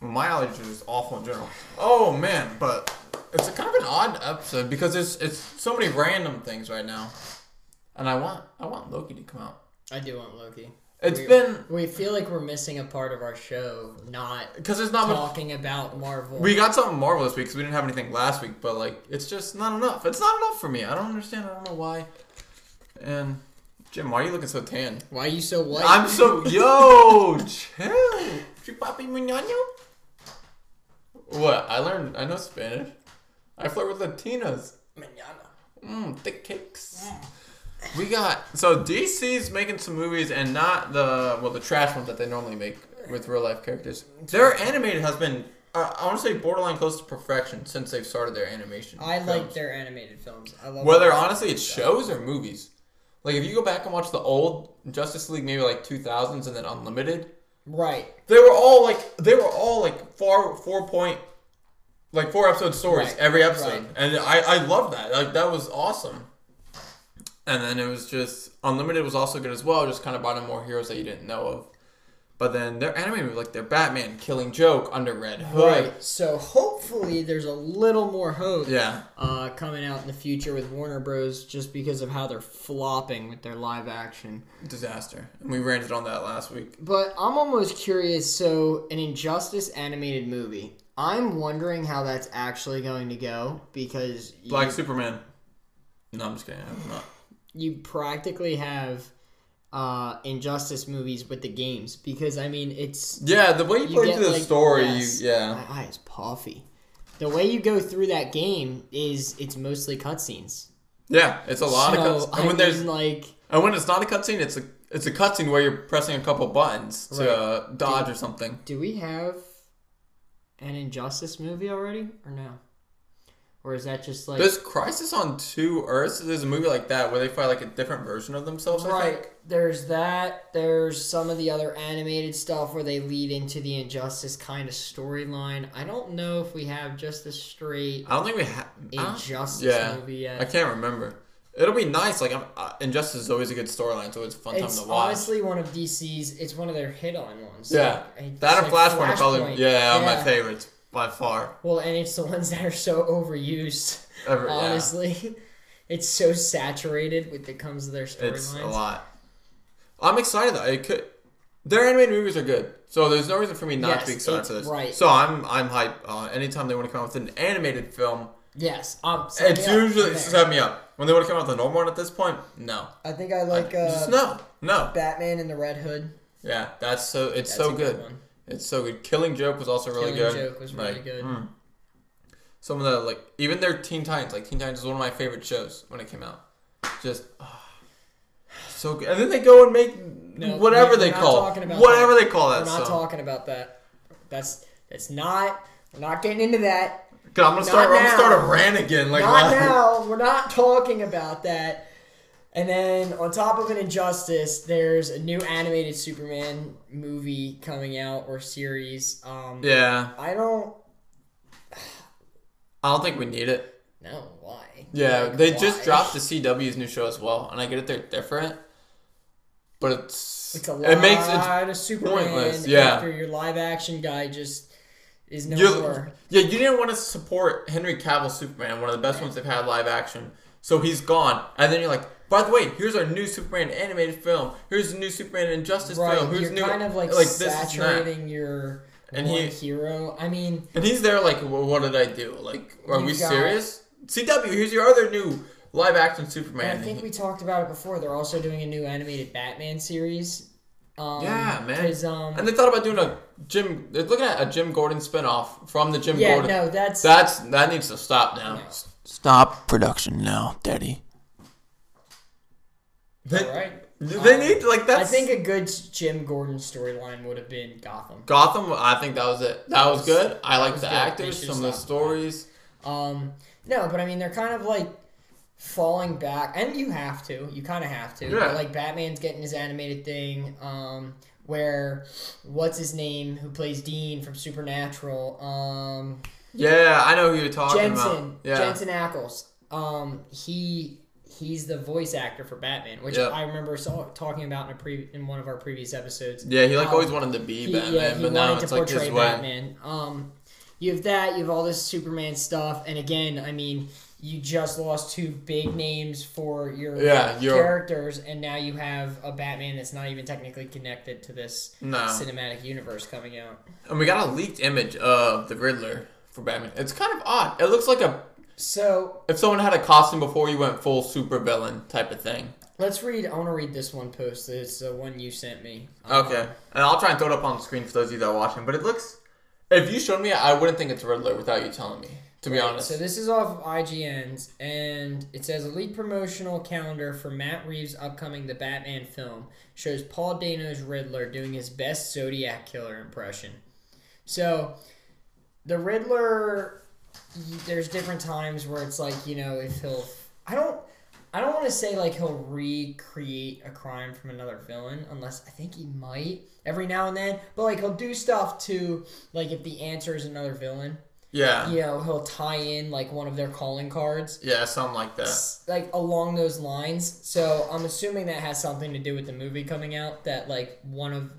my allergies are just awful in general. Oh man, but it's a kind of an odd episode because it's it's so many random things right now, and I want I want Loki to come out. I do want Loki. It's we, been We feel like we're missing a part of our show, not because it's not much. talking about Marvel. We got something Marvel this week because we didn't have anything last week, but like it's just not enough. It's not enough for me. I don't understand. I don't know why. And Jim, why are you looking so tan? Why are you so white? I'm so yo chill. Chupapi muñaño? What? I learned. I know Spanish. I flirt with Latinas. Manana. Mmm, thick cakes. We got so DC's making some movies and not the well the trash ones that they normally make with real life characters. Their animated has been uh, I want to say borderline close to perfection since they've started their animation. I like their animated films. I love whether honestly it's stuff. shows or movies. Like if you go back and watch the old Justice League, maybe like two thousands and then Unlimited, Right. they were all like they were all like four four point like four episode stories Right, every episode right. and i i love that like that was awesome and then it was just unlimited was also good as well just kind of brought in more heroes that you didn't know of but then their animated movie, like their batman killing joke under red hood Right. So hopefully there's a little more hope yeah uh, coming out in the future with Warner Bros. just because of how they're flopping with their live action. disaster and we ranted on that last week But I'm almost curious. So, an Injustice animated movie. I'm wondering how that's actually going to go because black you, superman no i'm just kidding I'm not. you practically have uh, Injustice movies with the games because I mean it's yeah the way you, you play through the like, story yes, you, yeah my eye is puffy. The way you go through that game is it's mostly cutscenes. yeah it's a lot so, of cuts I and when there's mean, like And when it's not a cutscene, it's a it's a cutscene where you're pressing a couple buttons to Right. uh, dodge or something. Do we have an Injustice movie already, or no? Or is that just like There's Crisis on Two Earths. There's a movie like that where they fight like a different version of themselves. I right? There's that. There's some of the other animated stuff where they lead into the Injustice kind of storyline. I don't know if we have just a straight I don't think we have. Injustice yeah. movie yet. I can't remember. It'll be nice. Like I'm, uh, Injustice is always a good storyline, so it's a fun It's time to watch. honestly one of DC's. It's one of their hit-on ones. yeah, Like, that and like Flashpoint are probably Flashpoint. yeah, are my Yeah. favorites by far. Well, and it's the ones that are so overused. Ever, yeah. Honestly, it's so saturated with it comes to their storylines. It's storylines. a lot. I'm excited though. It could. Their animated movies are good, so there's no reason for me not Yes, to be excited for this. right. So I'm I'm hype. Uh, anytime they want to come out with an animated film, Yes, um, it's usually set me up. When they want to come out with a normal one at this point, no. I think I like Just uh, no, no. Batman and the Red Hood. Yeah, that's so. It's That's so a good. It's so good. Killing Joke was also really good. Killing good. Joke was really Like, good. mm. Some of the like, even their Teen Titans. Like Teen Titans is one of my favorite shows when it came out. Just ah, so good. And then they go and make No, whatever we're they not call talking about whatever that. they call that. We're not song. talking about that. That's that's not. We're not getting into that. God, I'm gonna start. Not I'm gonna start a rant again. Like not now. We're not talking about that. And then on top of an injustice, there's a new animated Superman movie coming out or series. Um, Yeah, I don't I don't think we need it. No, why. Yeah, Like, they just dropped the CW's new show as well, and I get it. They're different, but it's, It's a lot it makes it of Superman pointless, yeah. after your live action guy just is no You, more. yeah, you didn't want to support Henry Cavill Superman, one of the best ones they've had live action. So he's gone, and then you're like, by the way, here's our new Superman animated film. Here's the new Superman Injustice Right, film. Here's you're new, kind of like, this and that. saturating your And one he- hero. I mean, And he's there like, well, what did I do? Like, are we got- serious? CW, here's your other new live action Superman. I think we talked about it before. They're also doing a new animated Batman series. Um, Yeah, man. 'cause, um, and they thought about doing a Jim. They're looking at a Jim Gordon spinoff from the Jim yeah, Gordon. no, that's That's that needs to stop now. No. Stop production now, Daddy. They, all right. they Um, need like that's. I think a good Jim Gordon storyline would have been Gotham. Gotham. I think that was it. That was good. I like the good. Actors, some of the stories. Um, no, but I mean, they're kind of like falling back, and you have to. You kind of have to. Yeah. Like Batman's getting his animated thing. Um, where what's his name who plays Dean from Supernatural? Um, Yeah, I know who you're talking Jensen. about. Yeah, Jensen Ackles. Um, he he's the voice actor for Batman, which Yep. I remember saw, talking about in a pre in one of our previous episodes. Yeah, he like Um, always wanted to be He, Batman, yeah, he but now it's like his portray way. Batman. Um, you have that. You have all this Superman stuff, and again, I mean, you just lost two big names for your Yeah, characters, and now you have a Batman that's not even technically connected to this No, cinematic universe coming out. and we got a leaked image of the Riddler for Batman. It's kind of odd. It looks like a So if someone had a costume before you went full super villain type of thing. let's read. I want to read this one post. It's the one you sent me. Um, Okay, and I'll try and throw it up on the screen for those of you that are watching. But it looks, if you showed me, I wouldn't think it's Riddler without you telling me. To be Right, honest, So this is off of IGN's, and it says elite promotional calendar for Matt Reeves' upcoming The Batman film shows Paul Dano's Riddler doing his best Zodiac killer impression. So, the Riddler, there's different times where it's like you know if he'll, I don't. I don't want to say like he'll recreate a crime from another villain, unless I think he might every now and then. But like he'll do stuff to like if the answer is another villain, yeah, you know, he'll tie in like one of their calling cards, yeah, something like that. s- like along those lines. So I'm assuming that has something to do with the movie coming out. That like one of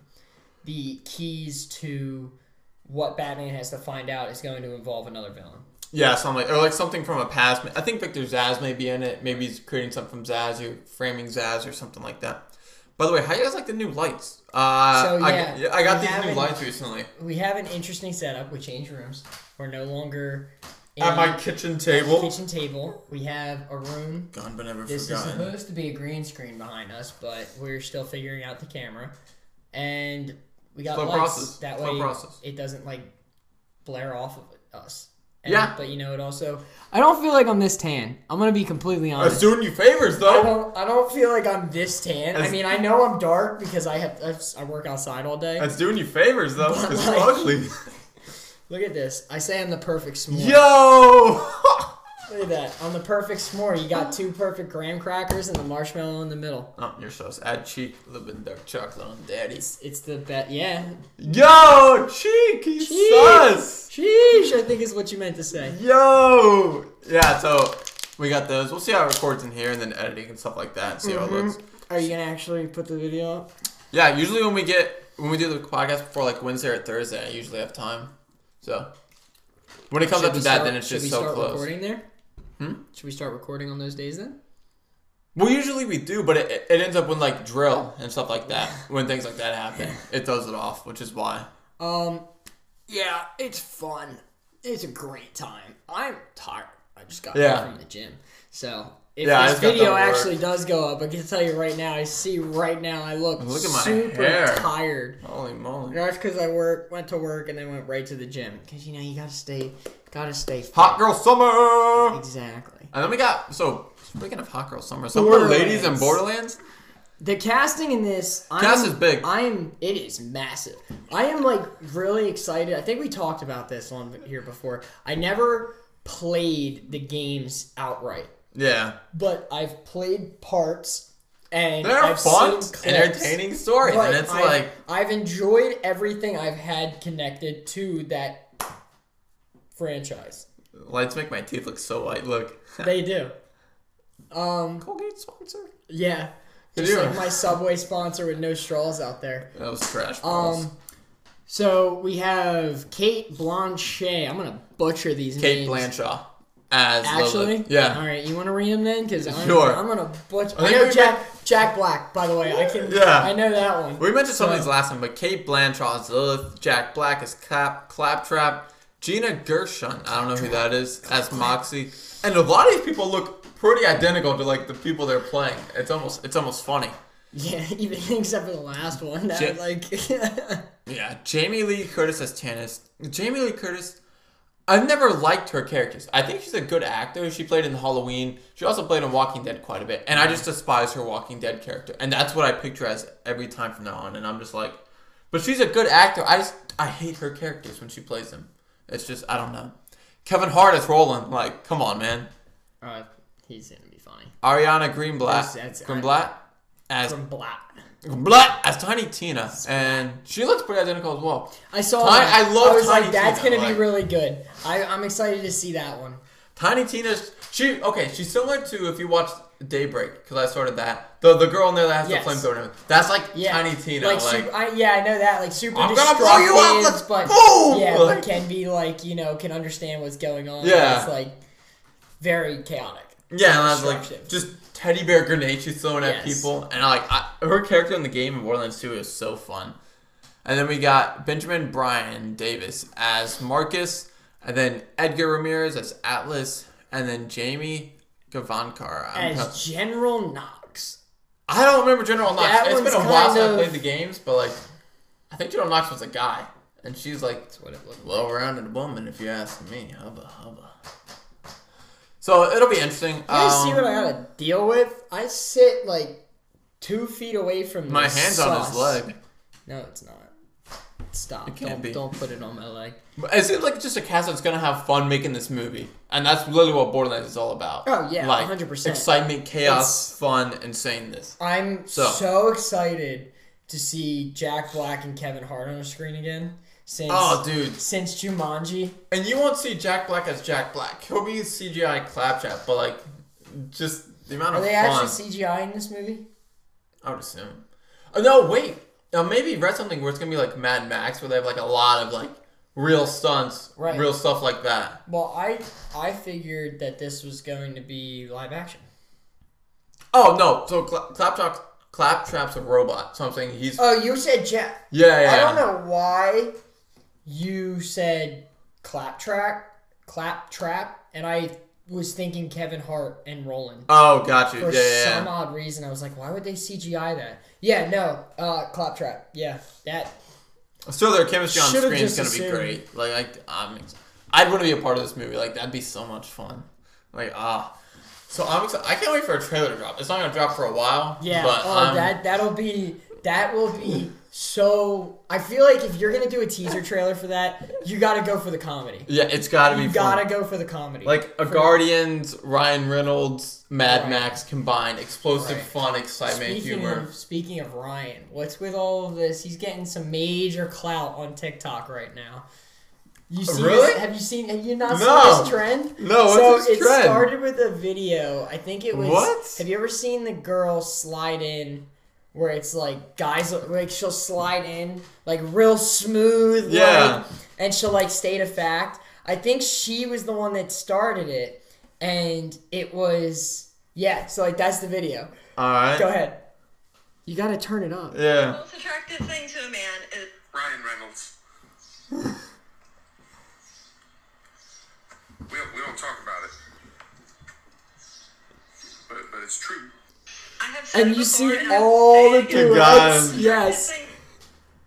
the keys to what Batman has to find out is going to involve another villain. Yeah, something like, or like something from a past. I think Victor Zsasz may be in it. Maybe he's creating something from Zsasz or framing Zsasz or something like that. By the way, how you guys like the new lights? Uh, So, I, yeah, I got these new haven't- lights recently We have an interesting setup. We changed rooms. We're no longer in at my kitchen table. kitchen table. We have a room Gone but never This is supposed to be a green screen behind us, but we're still figuring out the camera. And we got Slow lights process. that Slow way process. it doesn't like blare off of us. And, Yeah. But you know, it also I don't feel like I'm this tan. I'm gonna be completely honest. That's honest. doing you favors though. I though. don't. I don't feel like I'm this tan. I mean, I know I'm dark because I have. I- I work outside all day. That's doing you favors though. But, It's like- ugly. Look at this. I say I'm the perfect s'more. Yo. Look at that. I'm the perfect s'more. You got two perfect graham crackers and the marshmallow in the middle. oh, you're so add cheek, a little bit of dark chocolate on daddy's. It's the bet. Yeah. Yo, cheek, you Cheek. sus. Sheesh, I think is what you meant to say. Yo! Yeah, so we got those. We'll see how it records in here and then editing and stuff like that and see how it Mhm. looks. Are you gonna actually put the video up? Yeah, usually when we get when we do the podcast before like Wednesday or Thursday, I usually have time. So when it comes Should up to that, start- then it's just so close. recording there? Hmm? Should we start recording on those days then? Well, usually we do, but it, it ends up when like drill and stuff like that. When things like that happen, it throws it off, which is why. Um, yeah, it's fun. It's a great time. I'm tired. I just got Yeah. back from the gym, so if Yeah, this video actually does go up, I can tell you right now. I see right now. I look, Look at my super hair. tired. Holy moly! That's because I work, went to work, and then went right to the gym. Because you know you gotta stay, gotta stay. Fit. Hot girl summer. Exactly. And then we got so speaking of hot girl summer, so the ladies in Borderlands. The casting in this, I'm, Cast is big. I am. It is massive. I am like really excited. I think we talked about this on here before. I never played the games outright, Yeah, but I've played parts and they're I've fun, entertaining stories, and it's I've, like I've enjoyed everything I've had connected to that franchise. lights make my teeth look so white. Look, They do. Um. Colgate sponsor. Yeah. Just like my Subway sponsor with no straws out there. That was trash. balls. Um, so we have Cate Blanchett. I'm gonna butcher these Kate names. Kate Blanchard as Actually, Lilith. Yeah. All right, you want to read them then? Because I'm, Sure. I'm gonna butcher. I I, know Jack Jack Black. By the way, I can. Yeah. I know that one. We mentioned some of these last time, but Kate Blanchard as Lilith, Jack Black as Clap, Claptrap, Gina Gershon, I don't know who that is, as Moxie, and a lot of these people look pretty identical to like the people they're playing. It's almost it's almost funny. Yeah, even except for the last one. That Ja- like. Yeah, Jamie Lee Curtis as Tannis. Jamie Lee Curtis, I've never liked her characters. I think she's a good actor. She played in Halloween. She also played in Walking Dead quite a bit, and I just despise her Walking Dead character, and that's what I picture as every time from now on. And I'm just like, but she's a good actor. I just I hate her characters when she plays them. It's just I don't know. Kevin Hart is Roland. Like, come on, man. uh, he's gonna be funny. Ariana Greenblatt. That's- Greenblatt as From Black. As Tiny Tina, and she looks pretty identical as well. I saw. Tiny- that. I love I was Tiny like, that's Tina, gonna be really good. I, I'm excited to see that one. Tiny Tina's she okay. She's similar to if you watch Daybreak because I started that the the girl in there that has Yes. the flamethrower. That's like Yeah. Tiny Tina. Like, Like, super, I, yeah, I know that. Like super I'm gonna blow you up, let's but boom! yeah, Like- but can be like you know can understand what's going on. Yeah. it's like very chaotic. yeah, and that's like just teddy bear grenades she's throwing at people, and I like I, her character in the game in Borderlands 2 is so fun. And then we got Benjamin Byron Davis as Marcus, and then Edgar Ramirez as Atlas, and then Jamie Gavankar. As General Knox. I don't remember General Knox. That It's been a while since I of- played the games, but like, I think General Knox was a guy, and she's like That's what it looked well-rounded woman, if you ask me. Hubba hubba. So it'll be interesting. You guys see Um, what I gotta deal with? I sit like two feet away from my the hands on his leg. No, it's not. Stop! It can't don't, be. don't put it on my leg. Is it seems like just a cast that's gonna have fun making this movie, and that's literally what Borderlands is all about. Oh, yeah, like 100%. excitement, chaos, It's- fun, insanness. I'm So. so. excited to see Jack Black and Kevin Hart on the screen again. Since Oh, dude! since Jumanji. And you won't see Jack Black as Jack Black. He'll be CGI claptrap, but like, just the amount Are of they fun. actually CGI in this movie? I would assume. Oh, no, wait. Uh, maybe read something where it's gonna be like Mad Max, where they have like a lot of like real stunts, Right. real stuff like that. Well, I I figured that this was going to be live action. Oh no! So Cla- Claptrap, Claptrap's a robot. So I'm saying he's Oh, you said Jack. yeah, yeah. I don't know why you said claptrap, claptrap, and I was thinking Kevin Hart and Roland. Oh, got you. For Yeah, some yeah. odd reason, I was like, why would they CGI that? Yeah, no, uh, claptrap. Yeah, that. So their chemistry on screen is gonna be great. Like I, I'm, ex- I'd want to be a part of this movie. Like that'd be so much fun. Like ah, so I'm excited. I can't wait for a trailer to drop. It's not gonna drop for a while. Yeah. but oh, I'm- that that'll be that will be so. I feel like if you're gonna do a teaser trailer for that, you got to go for the comedy. yeah, it's gotta be You gotta go for the comedy. like a For- Guardians, Ryan Reynolds, Mad Right. Max combined, explosive Right. fun, excitement, Speaking humor. of speaking of Ryan, what's with all of this? He's getting some major clout on TikTok right now. You see Really? this? Have you seen? Have you not No. seen this trend? No, what's so it trend? started with a video. I think it was. What? Have you ever seen the girl slide in? Where it's like guys, like she'll slide in like real smooth, Yeah. like, and she'll like state a fact. I think she was the one that started it, and it was yeah. So like that's the video. All right. Go ahead. You gotta turn it up. Yeah. The most attractive thing to a man is Ryan Reynolds. we, don't, we don't talk about it. But, but it's true. I have said And you see and all the saying guys. Yes,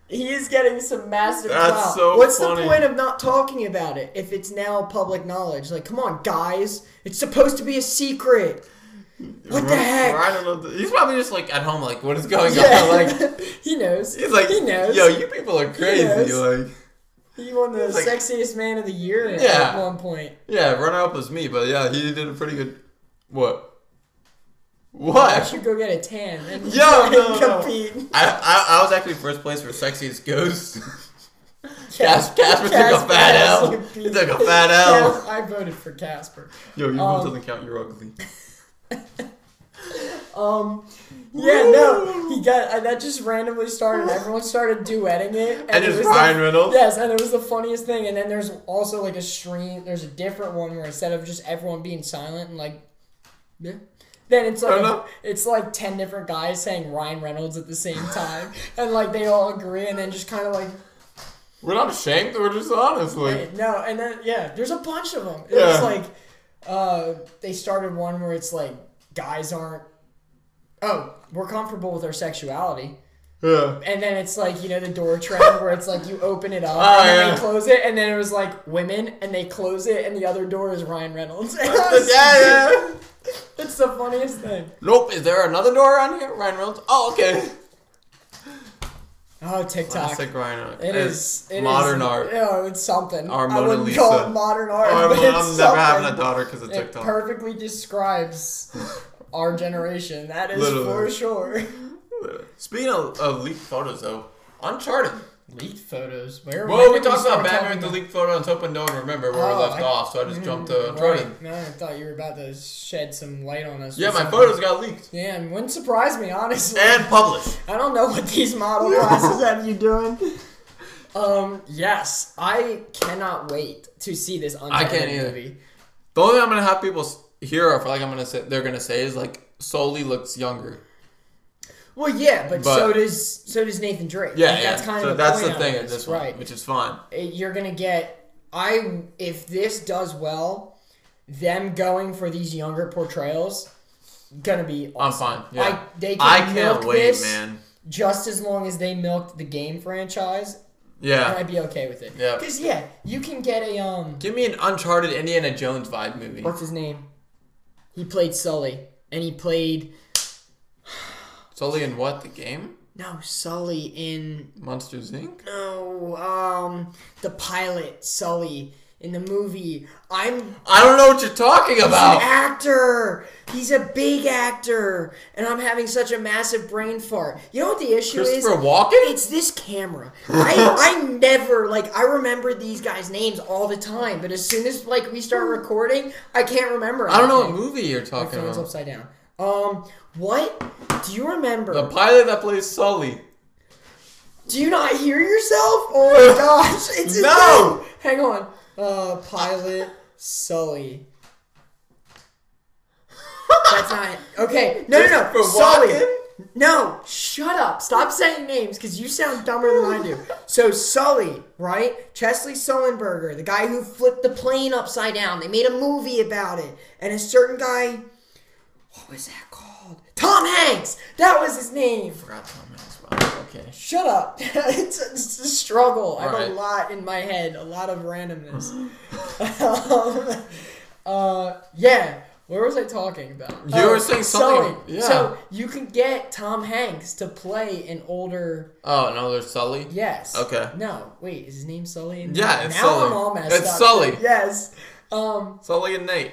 he is getting some massive That's clout. so What's funny. the point of not talking about it if it's now public knowledge? Like, come on, guys, it's supposed to be a secret. What the heck? Ryan Reynolds, he's probably just like at home, like, what is going Yeah, on? Like, he knows. he's like, he knows. yo, you people are crazy. knows. Like, he won the He's like- sexiest man of the year Yeah. at one point. yeah, runner up was me, but yeah, he did a pretty good. What? I What? should go get a tan and Yo, no, no. compete. I, I I was actually first place for sexiest ghost. Cas- Casper Casper took a fat L. He took a fat L. I voted for Casper. Yo, your Um, vote doesn't count. You're ugly. Um, yeah, no, he got uh, that just randomly started. Everyone started duetting it, and, And it was Ryan the, Reynolds. Yes, and it was the funniest thing. And then there's also like a stream. There's a different one where instead of just everyone being silent and like, yeah. Then it's like a- it's like ten different guys saying Ryan Reynolds at the same time, and like they all agree, and then just kind of like We're not ashamed. We're just honest. Like, no, and then yeah, there's a bunch of them. It's Yeah. like uh, they started one where it's like guys aren't. Oh, we're comfortable with our sexuality, yeah. and then it's like you know the door trend where it's like you open it up Oh, and then yeah. they close it, and then it was like women and they close it, and the other door is Ryan Reynolds. And I was- yeah, yeah. It's the funniest thing. Nope. Is there another door around here? Ryan Reynolds. Oh, okay. Oh, TikTok. Classic Ryan Reynolds. It is it modern is- art. Oh, it's something. Our I wouldn't call it modern art, Oh, I'm, but I'm never something. having a daughter because of TikTok. It perfectly describes our generation. That is Literally. for sure. Speaking of, of leaked photos, though, Uncharted Leaked photos. Where? Well, we talked about Batman the leaked photo and hoping no one remember where Oh, we left I- off, so I just jumped to Mm, Uncharted. right. No, I thought you were about to shed some light on us. Yeah, my something. photos got leaked Yeah, wouldn't surprise me honestly. and published. I don't know what these model classes have you doing. Um, yes, I cannot wait to see this Uncharted I can't either. movie. The only thing I'm gonna have people hear, or feel like I'm gonna say, they're gonna say is like Sully looks younger. Well, yeah, but, But- so does so does Nathan Drake. Yeah, Like, yeah. That's kind so of that's the thing in this, one, right? which is fine. You're gonna get. I if this does well, them going for these younger portrayals, gonna be. I'm fine. Yeah. I, they can I can't wait, this man. Just as long as they milked the game franchise, Yeah. I'd be okay with it. Yeah. Because yeah, you can get a um. Give me an Uncharted Indiana Jones vibe movie. What's his name? He played Sully, and he played Sully in what? The game? no Sully in Monsters Inc. no um the pilot Sully in the movie. I'm I don't know what you're talking He's about. an actor. He's a big actor, and I'm having such a massive brain fart. You know what the issue is? Christopher Walken? It's this camera. I I never like I remember these guys' names all the time, but as soon as like we start recording, I can't remember. I don't know what anything. movie you're My talking phone's about. upside down. Um, what? Do you remember? The pilot that plays Sully. Do you not hear yourself? Oh my gosh! It's No! name. Hang on. Uh, pilot Sully. That's not it. Okay. No, no, no. Sully. No, shut up. Stop saying names because you sound dumber than I do. So Sully, right? Chesley Sullenberger, the guy who flipped the plane upside down. They made a movie about it. And a certain guy, what was that called? Tom Hanks. That was his name. Forgot Tom Hanks. Wow. Okay. Shut up. it's, it's a struggle. I have Right. a lot in my head, a lot of randomness. um, uh, yeah. Where was I talking about? You Oh, were saying something- Sully. yeah. So you can get Tom Hanks to play an older. Oh no, there's Sully. Yes. Okay. No, wait. Is his name Sully? Yeah, there? it's now Sully. I'm all messed It's up. Sully. Yes. Um. Sully and Nate.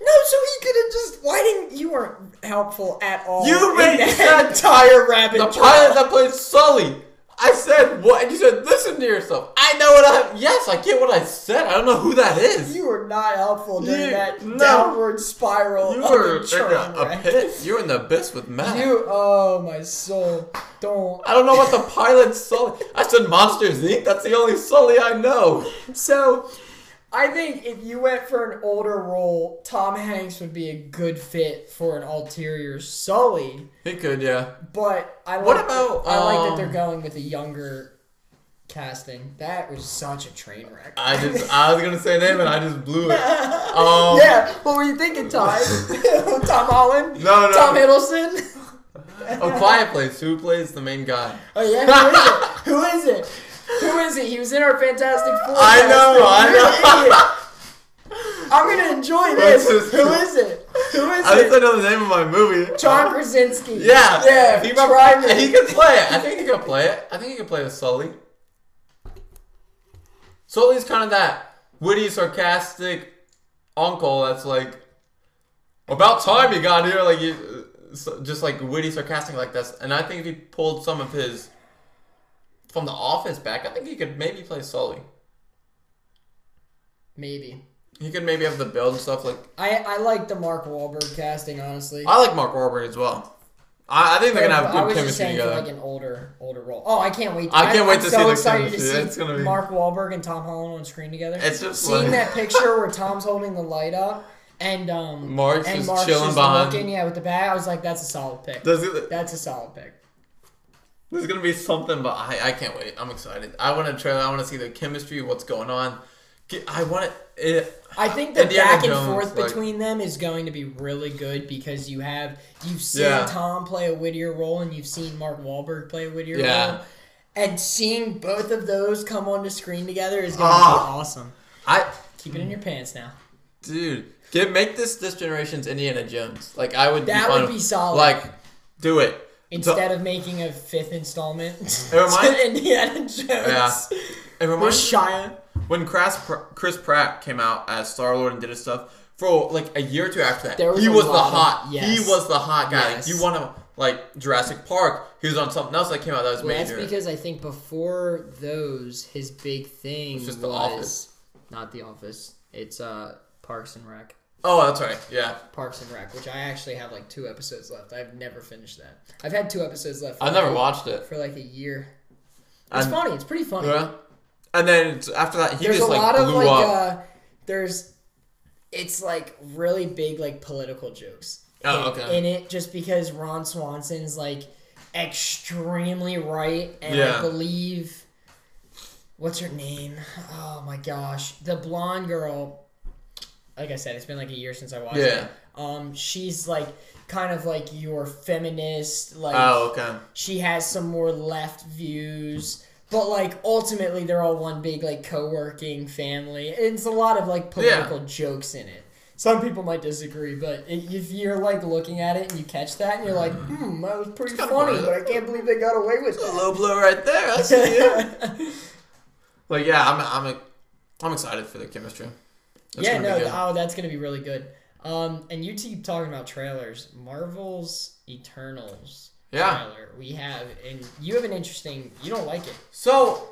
No, so he could have just. Why didn't you weren't helpful at all? You made that entire rabbit The trail. pilot that played Sully. I said what? And you said listen to yourself. I know what I. Yes, I get what I said. I don't know who that is. You were not helpful during You- that no. downward spiral You of were in train a, a pit. You were in the abyss with Matt. You, oh my soul, don't. I don't know what the pilot Sully. I said Monsters Inc. That's the only Sully I know. So, I think if you went for an older role, Tom Hanks would be a good fit for an ulterior Sully. He could, yeah. But I like What about, I like that um, they're going with a younger casting. That was such a train wreck. I just I was gonna say name and I just blew it. Um, yeah, what were you thinking, Ty? Tom Holland? No, no. Tom Hiddleston? A Quiet Place. Who plays the main guy? Oh yeah, who is it? Who is it? Who is it? He was in our Fantastic Four. I know. I know. I'm gonna enjoy this. Who is it? Who is I just it? know the name of my movie. John Krasinski. Yeah, yeah. If he, try me. he could play it. I think he can play it. I think he can play with Sully. Sully's kind of that witty, sarcastic uncle that's like, about time you got here, like you, uh, just like witty, sarcastic like this. And I think if he pulled some of his from the Office back, I think he could maybe play Sully. Maybe. He could maybe have the build and stuff. Like I I like the Mark Wahlberg casting honestly. I like Mark Wahlberg as well. I, I think they're gonna have I good chemistry saying together. like an older older role. Oh, I can't wait. I can't wait I'm to so see the excited to see be- Mark Wahlberg and Tom Holland on screen together. It's just seeing like- that picture where Tom's holding the light up and um Mark's and Mark's chilling just behind. looking, yeah, with the bag. I was like, that's a solid pick. Does it, That's a solid pick. There's gonna be something, but I, I can't wait. I'm excited. I want to trailer. I want to see the chemistry, what's going on. I want it. I think the Indiana back and Jones, forth like- between them is going to be really good because you have you've seen Yeah. Tom play a wittier role and you've seen Mark Wahlberg play a wittier Yeah. role. And seeing both of those come onto screen together is going to Ah. be awesome. I, Keep it in your pants now. dude, get make this this generation's Indiana Jones. Like I would. That would be solid. Like, do it. Instead of making a fifth installment It reminds- Indiana Jones. Yeah. It reminds Shia. when Chris, Chris Pratt came out as Star Lord and did his stuff for like a year or two after that. Was he was the lot of- hot. yes. He was the hot guy. Yes. Like, you want to like Jurassic Park. He was on something else that came out that was Well, that's because I think before those, his big thing It's just was The Office. not The Office. It's uh Parks and Rec. Oh, that's right. Yeah, Parks and Rec, which I actually have like two episodes left. I've never finished that. I've had two episodes left. I've never like, watched it. for like a year. It's And- funny. It's pretty funny. Yeah. And then after that, he there's just a like lot of blew like up. uh there's it's like really big like political jokes Oh, in, okay. in it just because ron swanson's like extremely right and i believe what's her name oh my gosh the blonde girl like i said it's been like a year since i watched Yeah. it um she's like kind of like your feminist like oh, okay. she has some more left views but like ultimately they're all one big like co-working family it's a lot of like political jokes in it some people might disagree but if you're like looking at it and you catch that and you're like hmm that was pretty funny but i can't believe they got away with A low blow right there. I see it. Like yeah, I'm I'm I'm excited for the chemistry. It's yeah no oh that's gonna be really good um and you keep talking about trailers marvel's eternals Yeah. trailer we have and you have an interesting you don't like it So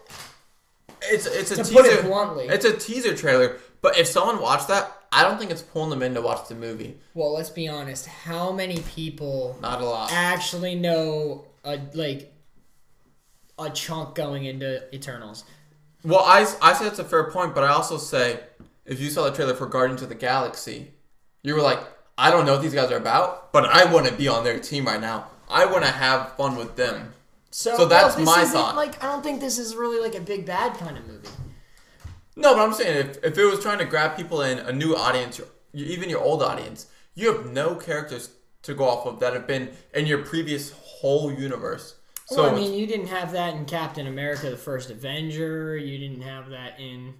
it's it's a to teaser. put it bluntly It's a teaser trailer, but if someone watched that, I don't think it's pulling them in to watch the movie. Well, let's be honest. How many people Not a lot. actually know a like a chunk going into Eternals? Well, I, I say it's a fair point, but I also say if you saw the trailer for Guardians of the Galaxy, you were like, I don't know what these guys are about, but I want to be on their team right now. I want to have fun with them. So that's this my thought. Like, I don't think this is really like a big bad kind of movie. No, but I'm saying if, if it was trying to grab people in, a new audience, your- even your old audience, you have no characters to go off of that have been in your previous whole universe. So well, I mean, you didn't have that in Captain America: The First Avenger. You didn't have that in.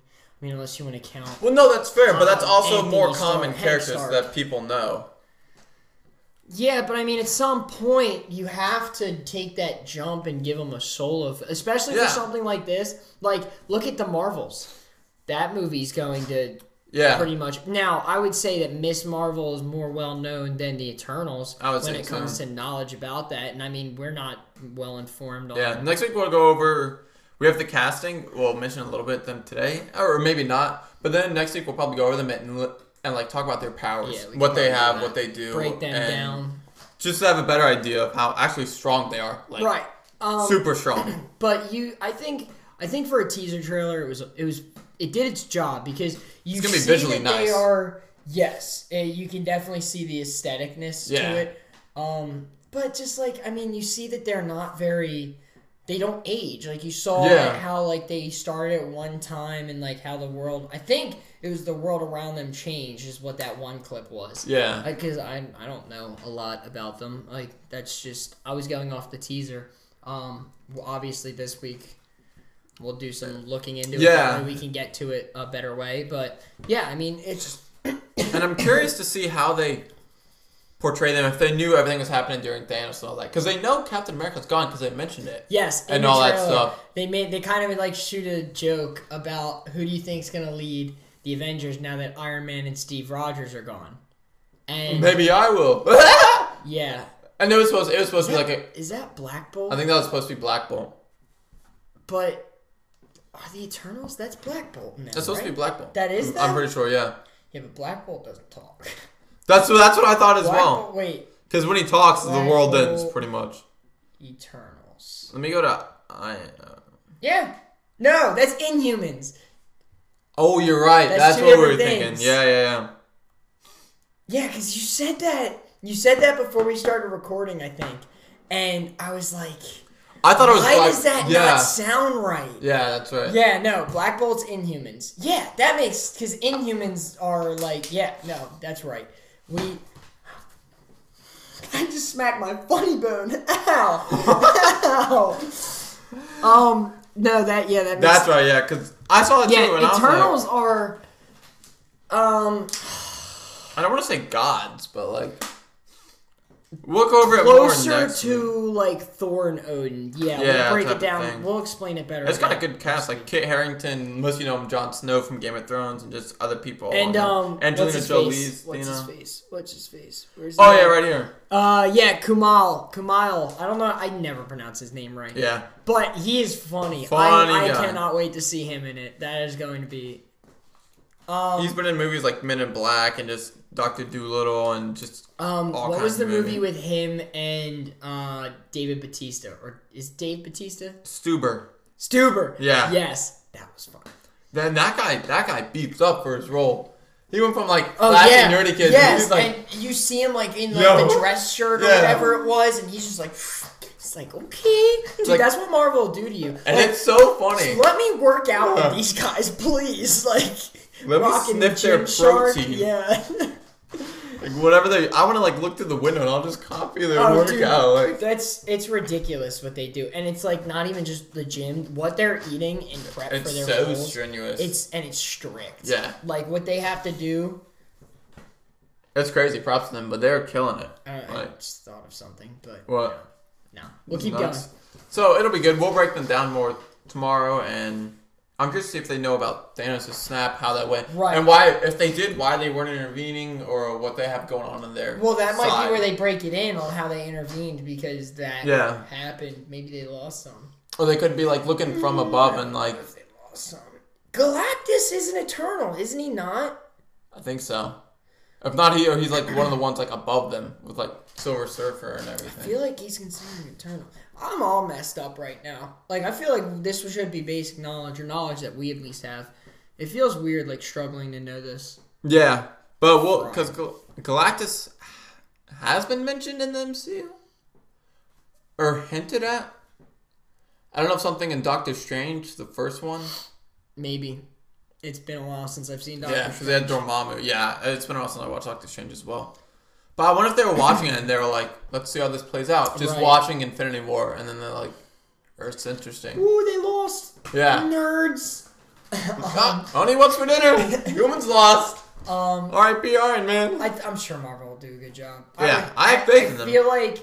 Mean, unless you want to count. well, no, that's fair, but that's Um, also Anthony more common characters that people know. Yeah, but I mean, at some point, you have to take that jump and give them a soul of, especially Yeah. for something like this. Like, look at the Marvels. That movie's going to Yeah. pretty much. Now, I would say that Miss Marvel is more well known than the Eternals when it comes so. to knowledge about that. And I mean, we're not well informed on. Yeah, next week we'll go over. We have the casting. We'll mention a little bit them today, or maybe not. But then next week we'll probably go over them and, and like talk about their powers, Yeah, what they have, what they do, break them down. just to have a better idea of how actually strong they are. Like Right. Um, super strong. But you, I think, I think for a teaser trailer, it was, it was, it did its job because you be see visually that they are. Yes, eh, you can definitely see the aestheticness Yeah. to it. Um, but just like I mean, you see that they're not very. They don't age. Like you saw Yeah. like, how like they started at one time and like how the world. I think it was the world around them changed. Is what that one clip was. Yeah. Because I I don't know a lot about them. Like that's just I was going off the teaser. Um, obviously this week we'll do some looking into it. Yeah. We can get to it a better way. But yeah, I mean it's and I'm curious to see how they portray them if they knew everything was happening during Thanos and all that, because they know Captain America's gone because they mentioned it. yes, And all that stuff. They made they kind of like shoot a joke about who do you think's gonna lead the Avengers now that Iron Man and Steve Rogers are gone. And Maybe I will. yeah, and it was supposed. It was supposed to be like a. is that Black Bolt? I think that was supposed to be Black Bolt. but are the Eternals? That's Black Bolt now. That's supposed to be Black Bolt. That is that? I'm pretty sure. Yeah. Yeah, but Black Bolt doesn't talk. That's what. That's what I thought as well. Wait, Because when he talks, the world ends pretty much. Eternals. Let me go to. I. Uh, Yeah. No, that's Inhumans. oh, you're right. That's That's, two what we were different thinking. things. Yeah, yeah, yeah. Yeah, because you said that. You said that before we started recording, I think. And I was like, I thought it was. why Black, does that yeah. not sound right? Yeah, that's right. Yeah, no, Black Bolt's Inhumans. Yeah, that makes because Inhumans are like, yeah, no, that's right. We. I just smacked my funny bone. Ow! Ow! Um, no, that yeah, that makes That's right. Yeah, because I saw it too, Yeah, and I was Eternals like, are. Um, I don't want to say gods, but like We'll over closer next week. to like Thor and Odin. Yeah, Yeah, we'll break it down. We'll explain it better. It's got a good cast, like Kit Harington, most you know him, Jon Snow from Game of Thrones, and just other people. And um. Angelina what's his Jolie's, face? What's his face? What's his face? Where's Oh yeah, right here. Uh, yeah, Kumal. Kumail. I don't know. I never pronounce his name right. Yeah, But he is funny. Funny I, I guy. cannot wait to see him in it. That is going to be. Um, he's been in movies like Men in Black and just Doctor Doolittle and just um, what was the movie with him and uh David Batista or is Dave Batista? Stuber. Stuber. Yeah. Yes, that was fun. Then that guy, that guy beeps up for his role. He went from like Oh flashy yeah, nerdy kid. yes, like, and you see him like in like Yo. the dress shirt or Yeah. whatever it was, and he's just like, it's like okay, dude, like- that's what Marvel will do to you. and Like, it's so funny. let me work out Yeah. with these guys, please. Like, Let me sniff their protein. Yeah. Like whatever they, I want to like look through the window and I'll just copy their Oh, workout. dude, Like that's it's ridiculous what they do, and it's like not even just the gym. What they're eating and prep for their so roles, strenuous. it's and it's strict. Yeah. like what they have to do. it's crazy. Props to them, but they're killing it. Uh, I just thought of something, but what? no, we'll keep nuts. going. So it'll be good. We'll break them down more tomorrow, and I'm curious to see if they know about Thanos' snap, how that went, Right. and why. If they did, why they weren't intervening, or what they have going on in there. Well, that might side. be where they break it in on how they intervened because that Yeah. happened. Maybe they lost some. Or they could be like looking from mm. above and like, they lost some? Galactus is an Eternal, isn't he not? I think so. If not, he or he's like one of the ones like above them with like Silver Surfer and everything. I feel like he's considered Eternal. I'm all messed up right now. Like I feel like this should be basic knowledge or knowledge that we at least have. It feels weird, like struggling to know this. Yeah, but well, because Gal- Galactus has been mentioned in the MCU or hinted at. I don't know if something in Doctor Strange, the first one. Maybe. It's been a while since I've seen Doctor Yeah, because they Strange. had Dormammu. Yeah, it's been a while since I watched Doctor Strange as well. But I wonder if they were watching it and they were like, "Let's see how this plays out." Just Right. watching Infinity War, and then they're like, "Earth's interesting." Ooh, they lost. Yeah. Nerds. Ah, Honey, what's for dinner? Humans lost. Um, R.I.P. Iron Man. I, I'm sure Marvel will do a good job. Yeah, I have faith in them. I feel like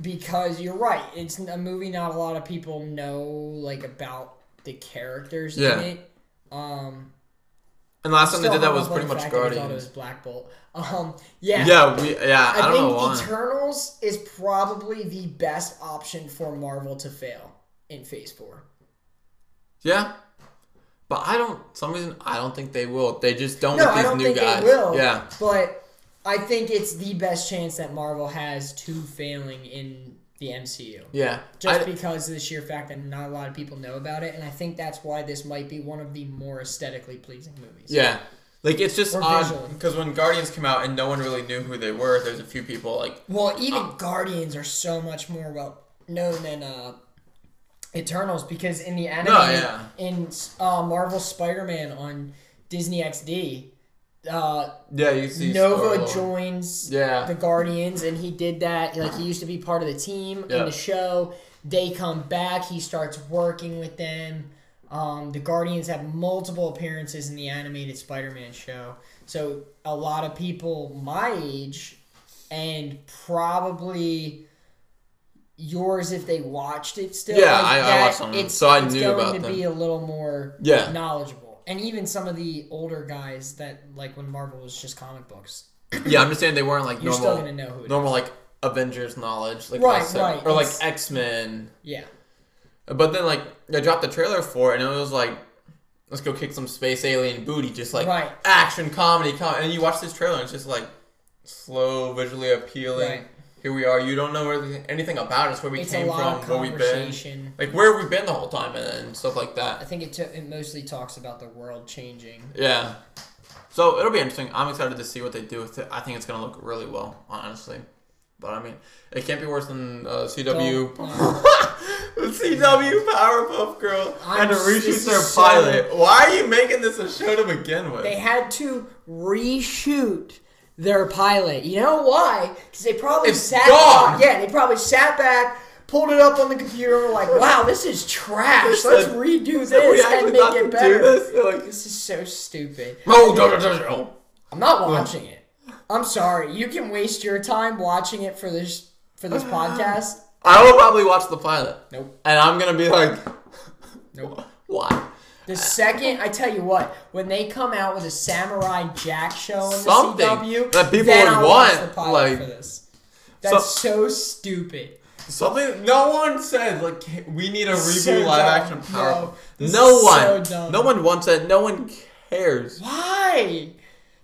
because you're right, it's a movie not a lot of people know like about the characters Yeah. in it. Um, And last time they did that was pretty much fact that I thought it Guardians. was Black Bolt. Um, yeah, Yeah, we yeah. I, I, don't think know why. Eternals is probably the best option for Marvel to fail in Phase Four. Yeah. But I don't. Some reason I don't think they will. They just don't No, with these I don't new think guys. they will. Yeah. but I think it's the best chance that Marvel has to failing in the MCU. Yeah. just I- because of the sheer fact that not a lot of people know about it, and I think that's why this might be one of the more aesthetically pleasing movies. yeah. Like it's just Or odd because when Guardians came out and no one really knew who they were, there's a few people like Well, even Uh, Guardians are so much more well known than uh, Eternals because in the animated yeah. in uh, Marvel Spider-Man on Disney XD, uh, yeah, you see Nova Star-Lord. joins Yeah. the Guardians, and he did that. Like he used to be part of the team Yeah. in the show. They come back. He starts working with them. Um, the Guardians have multiple appearances in the animated Spider-Man show. So a lot of people my age, and probably yours if they watched it still. Yeah, like I- I watched some of them, it's, so I it's knew going about to them. be a little more Yeah. knowledgeable. And even some of the older guys that like when Marvel was just comic books. Yeah, I'm just saying they weren't like You're normal still gonna know who normal like Avengers knowledge, like Right, I right, or like X Men. Yeah. But then like they dropped the trailer for it, and it was like, let's go kick some space alien booty, just like Right. action comedy, com- and you watch this trailer, and it's just like slow, visually appealing. Right. Here we are. You don't know anything about us, where we It's came from, where we've been, like where we've been the whole time, and, and stuff like that. I think it, t- it mostly talks about the world changing. Yeah. So it'll be interesting. I'm excited to see what they do with it. I think it's gonna look really well, honestly. But I mean, it can't be worse than uh, CW. CW Powerpuff Girl I'm had to reshoot their so- pilot. Why are you making this a show to begin with? They had to reshoot their pilot. You know why? Because they probably It's sat gone. back. Yeah, they probably sat back, pulled it up on the computer, and were like, "Wow, this is trash. Let's redo this and make it better." this. Like, This is so stupid. oh, don't, don't, don't, don't. I'm not watching it. I'm sorry. You can waste your time watching it for this for this podcast. I will probably watch the pilot. Nope. And I'm gonna be like, Nope. why? The second I tell you what, when they come out with a Samurai Jack show in the Something CW, that people then would I'll watch want, the pilot like- for this. That's so, stupid. Something no one said like we need a reboot So live dumb. action power. No, this no is one, so no one wants it. No one cares. Why?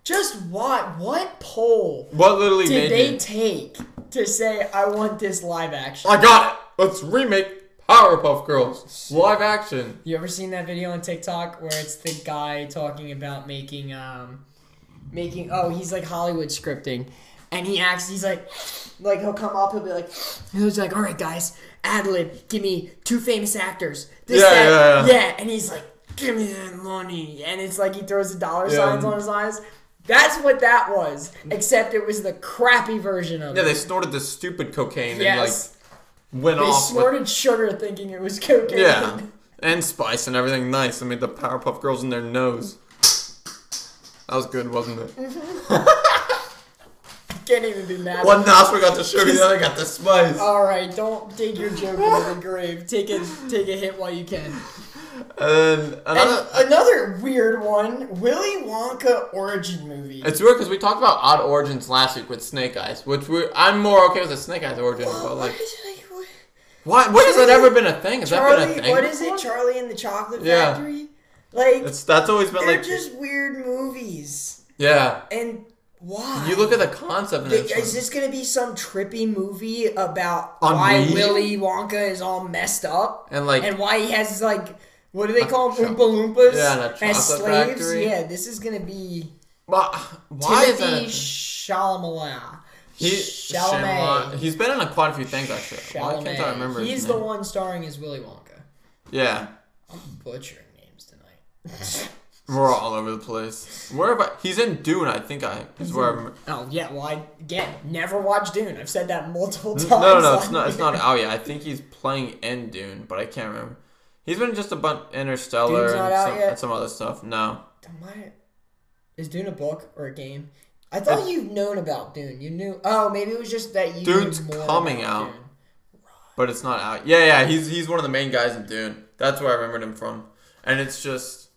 Just what? What poll What literally did they you? take to say I want this live action? I got it. Let's remake Powerpuff Girls live action. You ever seen that video on TikTok where it's the guy talking about making um making oh he's like Hollywood scripting and he acts he's like like he'll come up he'll be like he's like all right guys ad lib give me two famous actors this Yeah, that, yeah, yeah. and he's like give me that money and it's like he throws the dollar Yeah. signs on his eyes. That's what that was, except it was the crappy version of Yeah, it. Yeah they snorted the stupid cocaine yes, and like went they off. with- snorted sugar thinking it was cocaine. yeah, and spice and everything nice. I made the Powerpuff Girls in their nose. That was good, wasn't it? Mm-hmm. Can't even be mad. One nostril got the sugar, the other got the spice. All right, don't dig your joke into the grave. Take a take a hit while you can. And another. And another weird one: Willy Wonka origin movie. It's weird because we talked about odd origins last week with Snake Eyes, which we I'm more okay with the Snake Eyes origin, but like, why? What has that ever been a thing? Has that been a Charlie, thing? what is it? Charlie and the Chocolate Yeah. Factory. Like It's that's always been they're like, just weird movies. yeah. And why? You look at the concept and it's Is like- this gonna be some trippy movie about On why weed? Willy Wonka is all messed up and like and why he has like what do they call them? cho- Oompa Loompas Yeah, and a as chocolate slaves? factory. Yeah, this is gonna be why, why is Timothée that? Chalamet. He, Chalamet. Shyamalan- He's been in a quite a few things actually. Why can't I remember? He's the one starring as Willy Wonka. Yeah, I'm butchering names tonight. we're all over the place. Where have I? He's in Dune. I think I is where. I remember. Oh yeah, well I again never watched Dune. I've said that multiple times. No, no, no, it's not. It's not Oh yeah, I think he's playing in Dune, but I can't remember. He's been just a bunch Interstellar and some, and some other stuff. No, Is Dune a book or a game? I thought you've known about Dune. You knew. Oh, maybe it was just that you. Dune's coming out. Dune. but it's not out. Yeah, yeah. He's he's one of the main guys in Dune. That's where I remembered him from. And it's just,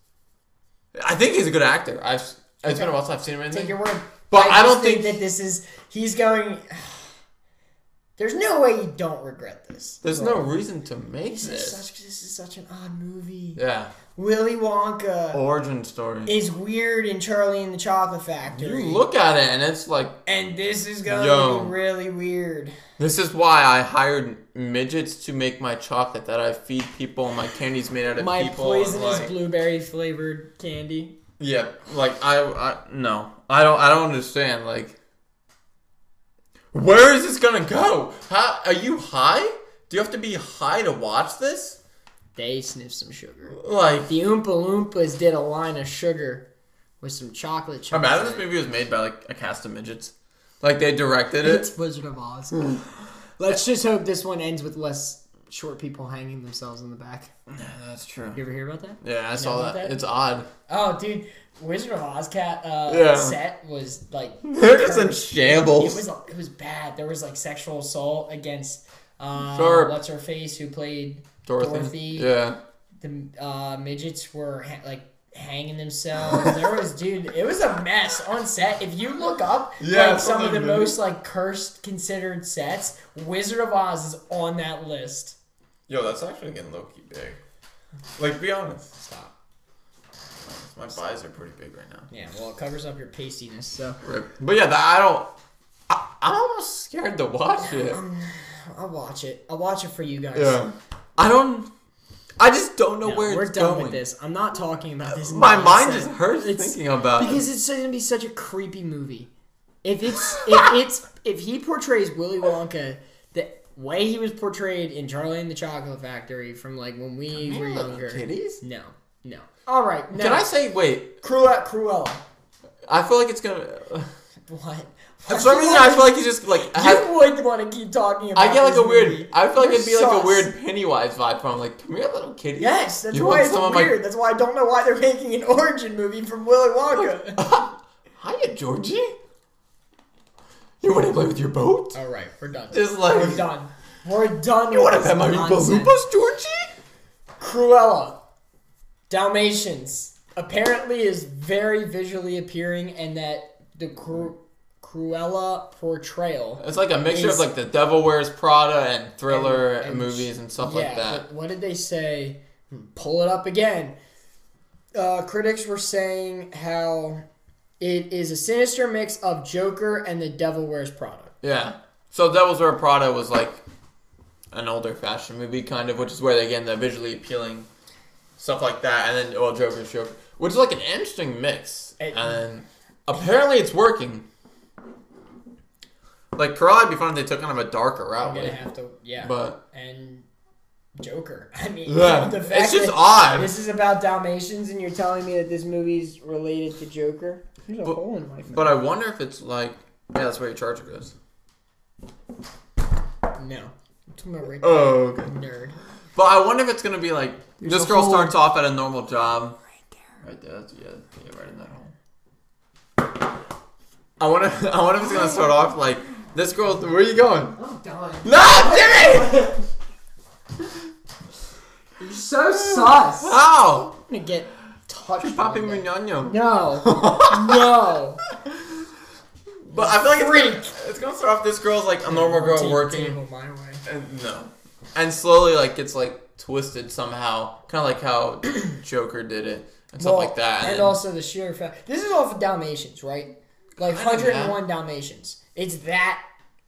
I think he's a good actor. I've it's Okay. been a while since I've seen him in Take your word. But I just don't think- that this is. He's going. There's no way you don't regret this. There's no reason to make This is this. such. This is such an odd movie. Yeah, Willy Wonka origin story. is weird in Charlie and the Chocolate Factory. You look at it and it's like and this is going Yo. be really weird. this is why I hired midgets to make my chocolate that I feed people and my candy's made out of My people. and, poisonous like- blueberry flavored candy. Yeah, like I, I no, I don't, I don't understand. Like, where is this gonna go? How are you high? Do you have to be high to watch this? They sniffed some sugar. Like, The Oompa Loompas did a line of sugar with some chocolate chips. I imagine this movie was made by like a cast of midgets. Like they directed it. It's. Wizard of Oz. Let's just hope this one ends with less short people hanging themselves in the back. Yeah, that's true. You ever hear about that? Yeah, I saw that. that? It's odd. Oh, dude, Wizard of Oz cat uh, Yeah. set was like They're just in shambles. It was it was bad. There was like sexual assault against uh, Sure. what's her face who played Dorothy. Dorothy. Yeah. the uh, midgets were ha- like hanging themselves. There was, dude, it was a mess on set. If you look up Yeah, like some of the the most like cursed considered sets, Wizard of Oz is on that list. Yo, that's actually getting low key big. Like, be honest. Stop. My buys are pretty big right now. Yeah, well, it covers up your pastiness. So. But yeah, that, I don't. I, I'm almost scared to watch it. I'll watch it. I'll watch it for you guys. Yeah. I don't. I just don't know No, where we're it's done going. with this. I'm not talking about this. My mind hurts It's- thinking about because it. it's going to be such a creepy movie. If it's if it's if he portrays Willy Wonka the way he was portrayed in Charlie and the Chocolate Factory from like when we were younger. Kitties? No, no. All right, no. Can I say wait? Cruella? Cruella. I feel like it's gonna. What? For some reason, I feel like he's just like. you have- would want to keep talking about. I get like a weird. movie. I feel like You're it'd be like a weird Pennywise vibe from like, come here, little kitty. Yes, that's You why it's some of my- weird. That's why I don't know why they're making an origin movie from Willy Wonka. Hiya, Georgie. You want to play with your boat? All right, we're done. Just like we're done. We're done. you with want to this pet my nonsense. baloopas, Georgie? Cruella, Dalmatians apparently is very visually appearing, and that the Cru- Cruella portrayal. It's like a mixture Is- of like the Devil Wears Prada and thriller And- and movies and stuff yeah, like that. what did they say? Pull it up again. Uh, critics were saying how it is a sinister mix of Joker and the Devil Wears Prada. Yeah. So Devil's Wear Prada was like an older fashion movie, kind of, which is where they get the visually appealing stuff like that, and then well, Joker's Joker, which is like an interesting mix, It- and then apparently it's working. Like Cruella, it'd be fun if they took kind of a darker route, I'm gonna with, have to, yeah. but and Joker. I mean, yeah, the fact it's just that odd. this is about Dalmatians, and you're telling me that this movie's related to Joker. There's a But- hole in my phone. But I wonder if it's like, yeah, that's where your charger goes. no, I'm talking about Oh, okay. nerd. But I wonder if it's gonna be like this girl hole. starts off at a normal job. Right there. Right there. That's, yeah, yeah, right in that hole. I wonder. I wonder if it's gonna start off like this girl. Where are you going? Oh, I'm done. No, Jimmy! You're so sus. I'm gonna get touched. Papi one day. Muñoño. No, no. But I feel like it's Freak. gonna, it's gonna start off. This girl's like a normal girl Rotate the working. table my way. And, no. And slowly, like, gets like twisted somehow, kind of like how Joker did it and stuff Well, like that. And then- also the sheer fact. This is all for Dalmatians, right? Like 101 Dalmatians. It's that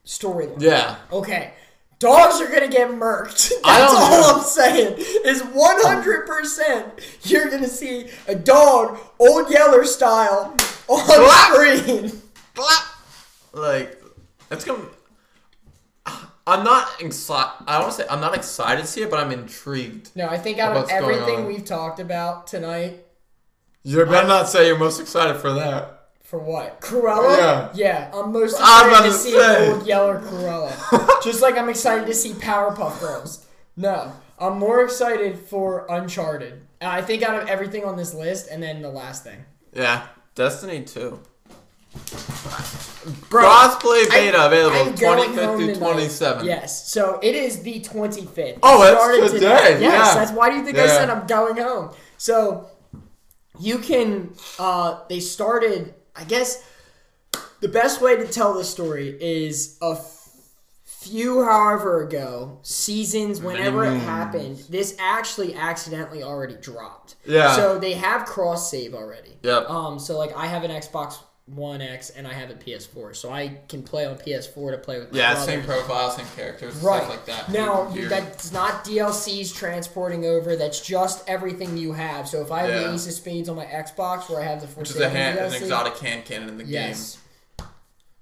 storyline. yeah. Okay. Dogs are gonna get murked. That's all know. I'm saying. Is 100% you're gonna see a dog, Old Yeller style, on Slap. screen. Clap. Like, it's gonna. I'm not excited. I don't want to say I'm not excited to see it, but I'm intrigued. No, I think out of everything we've talked about tonight, You better not say you're most excited for that. For what? Cruella? Yeah. Yeah, I'm most I excited to to see say. Old Yeller Cruella. Just like I'm excited to see Powerpuff Girls. No, I'm more excited for Uncharted. I think out of everything on this list, and then the last thing. Yeah, Destiny 2. Bro, Crossplay beta available I'm going 25th through tonight. 27th. Yes, so it is the 25th. Oh, that's started today, Yes, yeah. that's why do you think I said I'm going home? So you can. Uh, they started. I guess the best way to tell this story is a few, however ago, seasons. Whenever it happened, this actually accidentally already dropped. Yeah. So they have cross save already. Yep. Um, so like I have an Xbox One X and I have a PS4, so I can play on PS4 to play with. Yeah, brother. same profile, same characters, Right. stuff like that. Now that's not DLCs transporting over. That's just everything you have. So if I have Yeah. the Ace of Spades on my Xbox, where I have the which is a hand, an exotic hand cannon in the game? yes.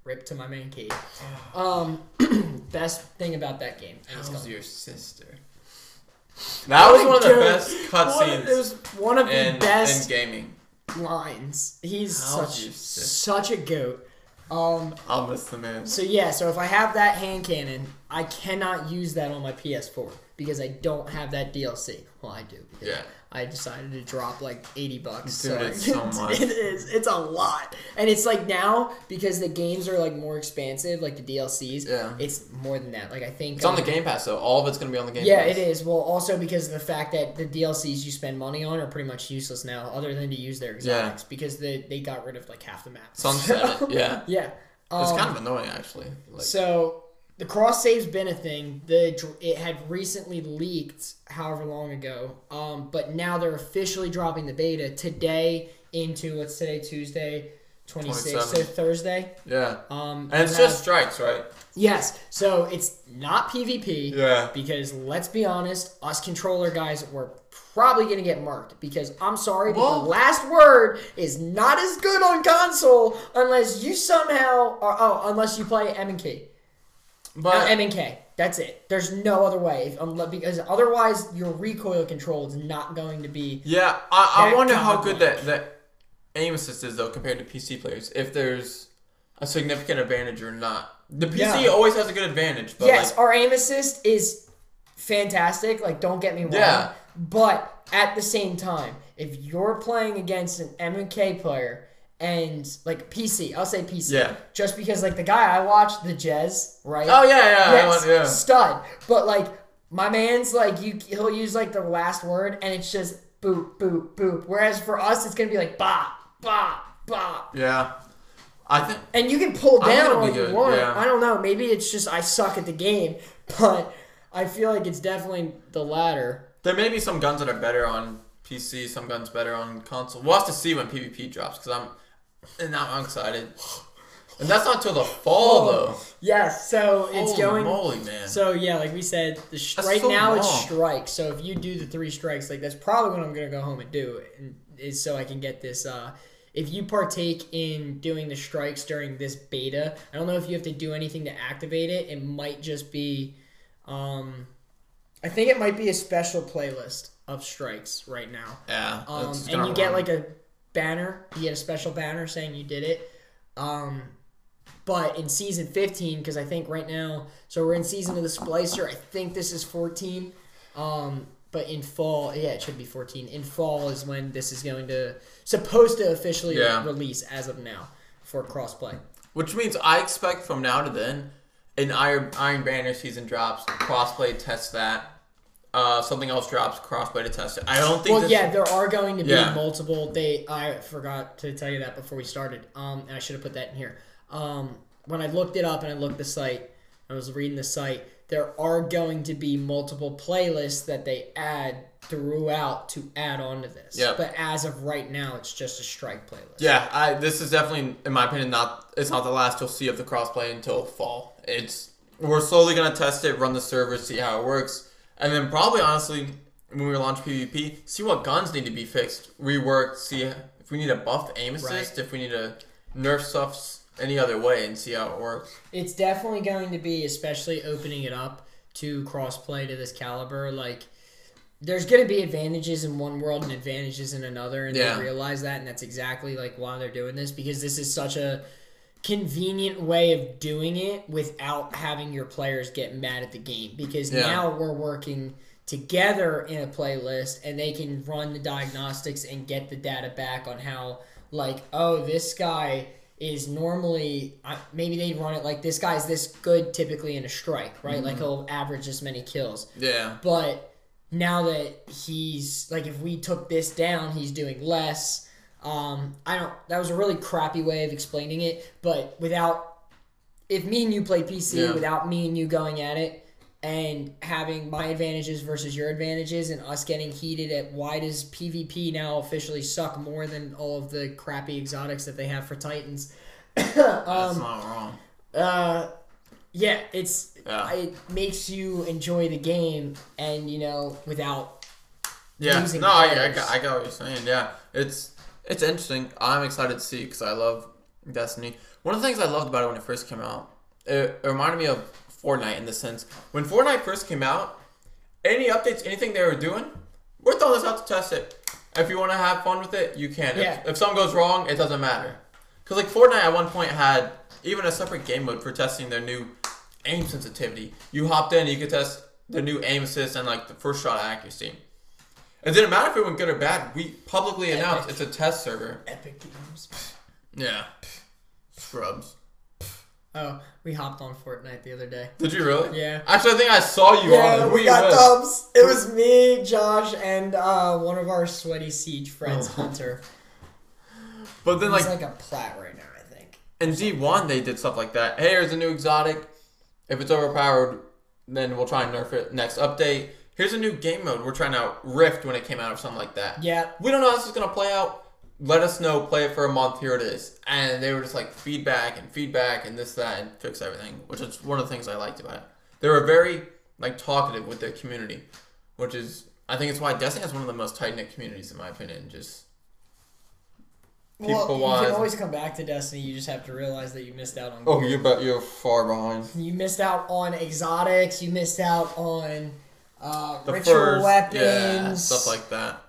Rip to my main Cayde. Um, best thing about that game. Game. your sister? That was one of the best One- It cutscenes was one of the in, in gaming. Lines. He's How's such such a goat. Um, I'll miss the man. So yeah, so if I have that hand cannon, I cannot use that on my PS4 because I don't have that DLC. Well, I do. because Yeah. I decided to drop like eighty bucks. Dude, so it's so much. it is. It's a lot, and it's like now because the games are like more expansive, like the DLCs. Yeah. It's more than that. Like I think It's on the um, Game Pass, though. All of it's gonna be on the Game Yeah, Pass. Yeah, it is. Well, also because of the fact that the DLCs you spend money on are pretty much useless now, other than to use their exotics because they they got rid of like half the map. Sunset yeah. yeah. It's Um, kind of annoying, actually. Like, so the cross save's been a thing. The it had recently leaked, however long ago. Um, but now they're officially dropping the beta today into what's today Tuesday, twenty sixth, so Thursday. yeah. Um, And it's you just strikes, right? yes. So it's not PvP. Yeah. Because let's be honest, us controller guys were probably gonna get marked because I'm sorry, Well- the last word is not as good on console unless you somehow are oh unless you play M and K. But M and K. That's it. There's no other way, unless, um, because otherwise your recoil control is not going to be. yeah, I, I wonder how good that, that aim assist is, though, compared to PC players. If there's a significant advantage or not. The PC Yeah. always has a good advantage, but yes, like, our aim assist is fantastic. Like, don't get me wrong. Yeah. But at the same time, if you're playing against an M and K player and like PC. I'll say PC. Yeah. Just because like the guy I watched, the Jez, right? Oh yeah, yeah, Yes, one, yeah. stud. But like my man's like you, he'll use like the last word, and it's just boop, boop, boop. Whereas for us, it's gonna be like bop, bop, bop. Yeah. I think And you can pull down all you want. yeah. I don't know. Maybe it's just I suck at the game, but I feel like it's definitely the latter. there may be some guns that are better on PC, some guns better on console. We'll have to see when PvP drops because I'm and now I'm excited. And that's not till the fall though. Yes. So it's going. Holy going. moly, man. So yeah, like we said, the sh- That's right so now it's long. strikes. So if you do the three strikes, like that's probably what I'm gonna go home and do, and is so I can get this. uh If you partake in doing the strikes during this beta, I don't know if you have to do anything to activate it. It might just be, um I think it might be a special playlist of strikes right now. yeah. Um, and gonna you get run. like a banner. You get a special banner saying you did it. Um, but in season 15, because I think right now, so we're in season of the Splicer. I think this is 14. Um, but in fall, yeah, it should be 14. In fall is when this is going to supposed to officially Yeah. release as of now for crossplay. Which means I expect from now to then, an Iron Iron Banner season drops, crossplay test that. Uh, something else drops, crossplay to test it. I don't think. Well, this, yeah, there are going to be Yeah. multiple. They I forgot to tell you that before we started. Um, and I should have put that in here. Um, when I looked it up and I looked the site, I was reading the site. There are going to be multiple playlists that they add throughout to add on to this. Yep. But as of right now, it's just a strike playlist. Yeah, I this is definitely, in my opinion, not it's not the last you'll see of the crossplay until fall. It's we're slowly gonna test it, run the servers, see how it works, and then probably honestly, when we launch PvP, see what guns need to be fixed, reworked, see if we need a buffed aim assist, Right. if we need to nerf stuff any other way, and see how it works. It's definitely going to be, especially opening it up to crossplay to this caliber. Like, there's going to be advantages in one world and advantages in another, and Yeah. they realize that, and that's exactly like why they're doing this because this is such a convenient way of doing it without having your players get mad at the game. Because Yeah. now we're working together in a playlist, and they can run the diagnostics and get the data back on how, like, oh, this guy is normally maybe they run it like this guy's this good typically in a strike, right? Like mm-hmm. he'll average this many kills. Yeah, But now that he's like, if we took this down, he's doing less. Um, I don't. That was a really crappy way of explaining it. But without, if me and you play PC Yeah. without me and you going at it and having my advantages versus your advantages and us getting heated at why does PvP now officially suck more than all of the crappy exotics that they have for Titans? that's um, not wrong. uh, yeah, it's Yeah. it makes you enjoy the game, and you know, without Yeah, no, I, I, got, I got what you're saying. Yeah, it's it's interesting. I'm excited to see because I love Destiny. One of the things I loved about it when it first came out, it, it reminded me of Fortnite in the sense when Fortnite first came out, any updates, anything they were doing, we're throwing this out to test it. If you want to have fun with it, you can. Yeah. If, if something goes wrong, it doesn't matter. Because like Fortnite at one point had even a separate game mode for testing their new aim sensitivity. You hopped in, you could test the new aim assist and like the first shot accuracy. It didn't matter if it went good or bad. We publicly announced it's a test server. epic games. Yeah. Scrubs. Oh, we hopped on Fortnite the other day. Did you really? Yeah. Actually, I think I saw you on Yeah, it. we got dubs. It was me, Josh, and uh, one of our sweaty siege friends, Oh. Hunter. But then, He's like, like a plat right now, I think. in D1, they did stuff like that. Hey, here's a new exotic. If it's overpowered, then we'll try and nerf it next update. Here's a new game mode. We're trying out Rift when it came out or something like that. Yeah. We don't know how this is gonna play out. Let us know. Play it for a month. Here it is. And they were just like feedback and feedback and this that and fix everything, which is one of the things I liked about it. They were very like talkative with their community, which is I think it's why Destiny has one of the most tight knit communities in my opinion. Just Well, you can always come back to Destiny. You just have to realize that you missed out on. oh, gear. you bet you're far behind. You missed out on exotics. You missed out on uh, The ritual furs, weapons, yeah, stuff like that.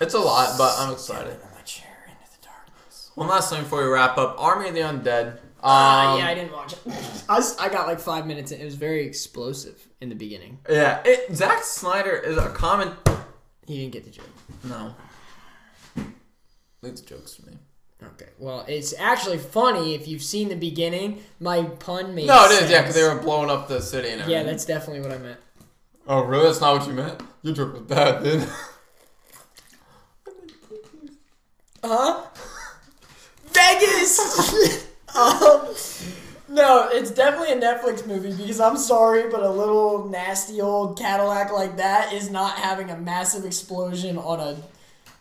It's a lot, but I'm excited. On my chair into the darkness. One last thing before we wrap up: Army of the Undead. Um, Uh, yeah, I didn't watch it. I I got like five minutes. in. It was very explosive in the beginning. yeah. It, Zack Snyder is a common He didn't get the joke. No. Leaves jokes for me. Okay. Well, it's actually funny if you've seen the beginning. My pun made No, it sense. is. Yeah, because they were blowing up the city and everything. Yeah, that's definitely what I meant. Oh, really? That's not what you meant. Your joke was bad, then. Huh? Vegas. um, no, it's definitely a Netflix movie because I'm sorry, but a little nasty old Cadillac like that is not having a massive explosion on a.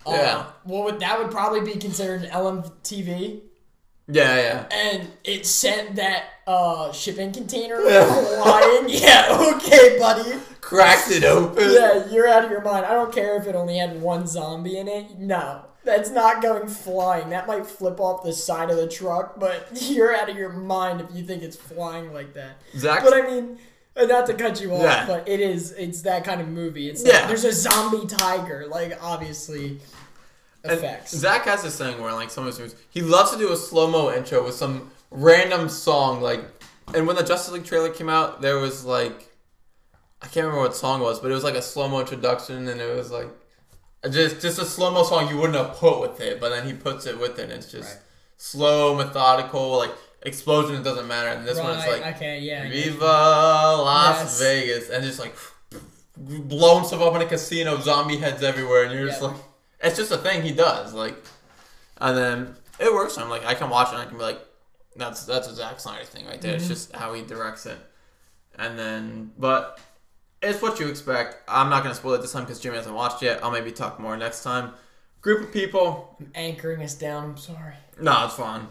Uh, Yeah. What would that would probably be considered an LMTV, yeah, yeah. and it sent that uh shipping container flying. yeah. Okay, buddy. Cracked it open. Yeah, you're out of your mind. I don't care if it only had one zombie in it. No, that's not going flying. That might flip off the side of the truck, but you're out of your mind if you think it's flying like that. Exactly. But I mean, uh, not to cut you off, Yeah. but it is. It's that kind of movie. It's Yeah. like, there's a zombie tiger. Like obviously, And. Zack has this thing where, like, some of his movies, he loves to do a slow mo intro with some random song. Like, and when the Justice League trailer came out, there was like, I can't remember what song it was, but it was like a slow mo introduction, and it was like, just just a slow mo song you wouldn't have put with it, but then he puts it with it, and it's just Right. slow, methodical, like explosion. It doesn't matter, and this one it's right? like. okay. Yeah. Viva Las Yes. Vegas, and just like blowing stuff up in a casino, zombie heads everywhere, and you're just like, it's just a thing he does, like, and then it works. I'm like, I can watch it, and I can be like, that's that's a Zack Snyder thing right there. Mm-hmm. It's just how he directs it, and then but it's what you expect. I'm not gonna spoil it this time because Jimmy hasn't watched yet. I'll maybe talk more next time. Group of people, I'm anchoring us down. I'm sorry. no, it's fine.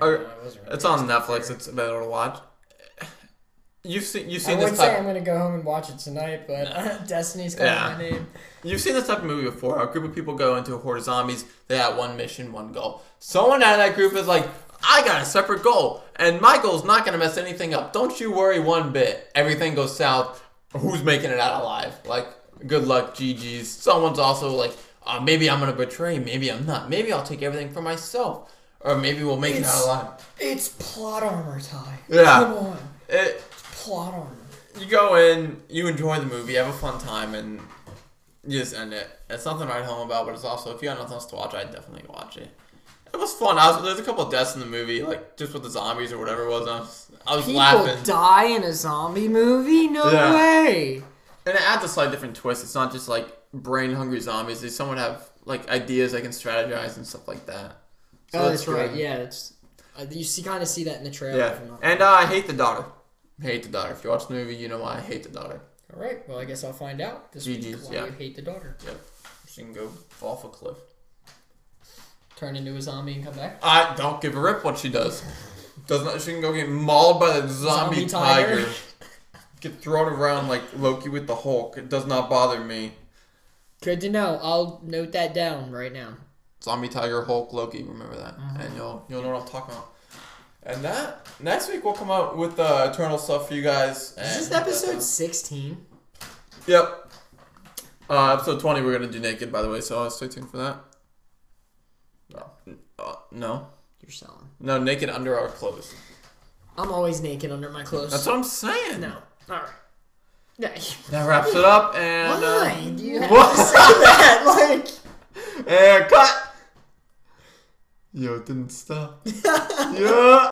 Know, It's on Netflix. it. It's available to watch. You've seen you've seen. I would say type. I'm gonna go home and watch it tonight, but Destiny's calling Yeah. my name. You've seen this type of movie before. A group of people go into a horde of zombies. They have one mission, one goal. Someone out of that group is like, I got a separate goal, and my goal's not gonna mess anything up. Don't you worry one bit. Everything goes south. Who's making it out alive? Like, good luck, GG's. Someone's also like, uh, maybe I'm gonna betray. Maybe I'm not. Maybe I'll take everything for myself, or maybe we'll make it out alive. It's plot armor, Ty. Yeah. Come on. It, Plot armor. you go in, you enjoy the movie, have a fun time, and you just end it. It's nothing to write home about, but it's also if you got nothing else to watch, I'd definitely watch it. It was fun. I was, there's a couple deaths in the movie, like just with the zombies or whatever it was. I was, I was People laughing, die in a zombie movie? No Yeah. way. and it adds a slight different twist. It's not just like brain hungry zombies. They somewhat have like ideas they can strategize and stuff like that. So oh, it's that's right. Yeah, it's uh, you see, kind of see that in the trailer. Yeah, if I'm not- and uh, I hate the daughter. Hate the daughter. If you watch the movie, you know why I hate the daughter. All right. Well, I guess I'll find out this week GG's, why yeah. you hate the daughter. Yep, she can go fall off a cliff. Turn into a zombie and come back. I don't give a rip what she does. Does not. She can go get mauled by the zombie, Zombie tiger. tiger. Get thrown around like Loki with the Hulk. It does not bother me. Good to know. I'll note that down right now. Zombie tiger, Hulk, Loki. Remember that, mm-hmm. and you'll you'll know what I'm talking about. And that next week we'll come out with the Eternal stuff for you guys. Is this episode 16? Yep. Uh, episode 20 we're gonna do naked, by the way. So uh, stay tuned for that. No. Uh, no. You're selling. No, naked under our clothes. I'm always naked under my clothes. That's what I'm saying. no. All right. Yeah. That wraps it up, and Why uh, do you have what? to say that? Like. and cut. Yo, it didn't stop. yeah.